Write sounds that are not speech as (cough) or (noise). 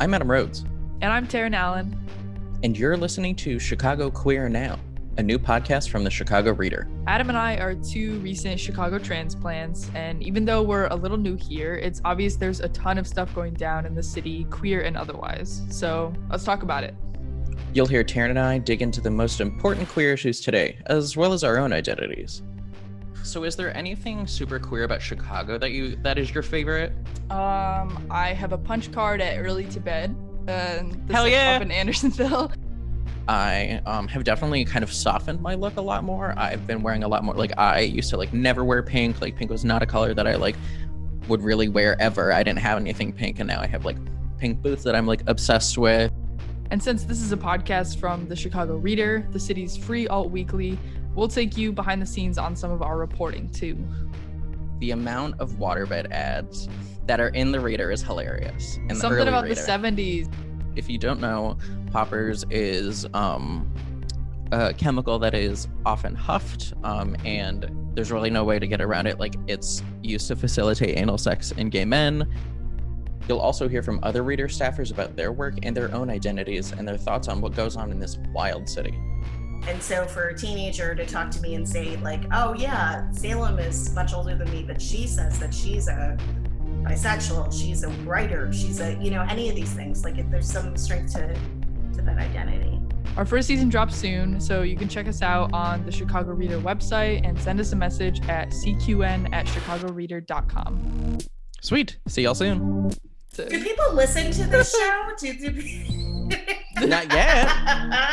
I'm Adam Rhodes, And I'm Taryn Allen. and you're listening to Chicago Queer Now, a new podcast from the Chicago Reader. Adam and I are two recent Chicago transplants, and even though we're a little new here, it's obvious there's a ton of stuff going down in the city, queer and otherwise. So let's talk about it. You'll hear Taryn and I dig into the most important queer issues today, as well as our own identities. So, is there anything super queer about Chicago that you that is your favorite? Um, I have a punch card at early to bed. Uh, this Hell yeah. Up in Andersonville. (laughs) I um, have definitely kind of softened my look a lot more. I've been wearing a lot more. Like I used to like never wear pink. Like pink was not a color that I like would really wear ever. I didn't have anything pink, and now I have like pink boots that I'm like obsessed with. And since this is a podcast from the Chicago Reader, the city's free alt weekly, we'll take you behind the scenes on some of our reporting too. The amount of waterbed ads that are in the Reader is hilarious. In Something about Reader. the 70s. if you don't know, poppers is um, a chemical that is often huffed, um, and there's really no way to get around it. Like it's used to facilitate anal sex in gay men. You'll also hear from other reader staffers about their work and their own identities and their thoughts on what goes on in this wild city. And so for a teenager to talk to me and say, like, oh yeah, Salem is much older than me, but she says that she's a bisexual, she's a writer, she's a, you know, any of these things. Like if there's some strength to to that identity. Our first season drops soon, so you can check us out on the Chicago Reader website and send us a message at cqn at chicagoreader.com. Sweet. See y'all soon. So- Do people listen to this (laughs) show? Do, do Not yet. (laughs)